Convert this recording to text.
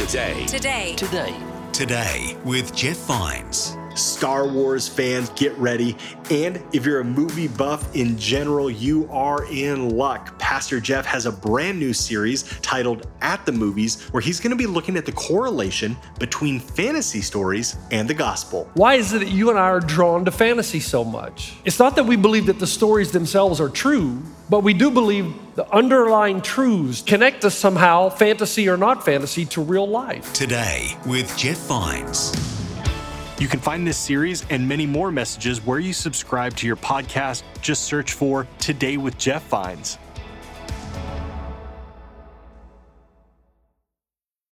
Today. Today. Today. Today with Jeff Vines. Star Wars fans, get ready. And if you're a movie buff in general, you are in luck. Pastor Jeff has a brand new series titled At the Movies, where he's going to be looking at the correlation between fantasy stories and the gospel. Why is it that you and I are drawn to fantasy so much? It's not that we believe that the stories themselves are true, but we do believe the underlying truths connect us somehow, fantasy or not fantasy, to real life. Today with Jeff Vines. You can find this series and many more messages where you subscribe to your podcast. Just search for Today with Jeff Vines.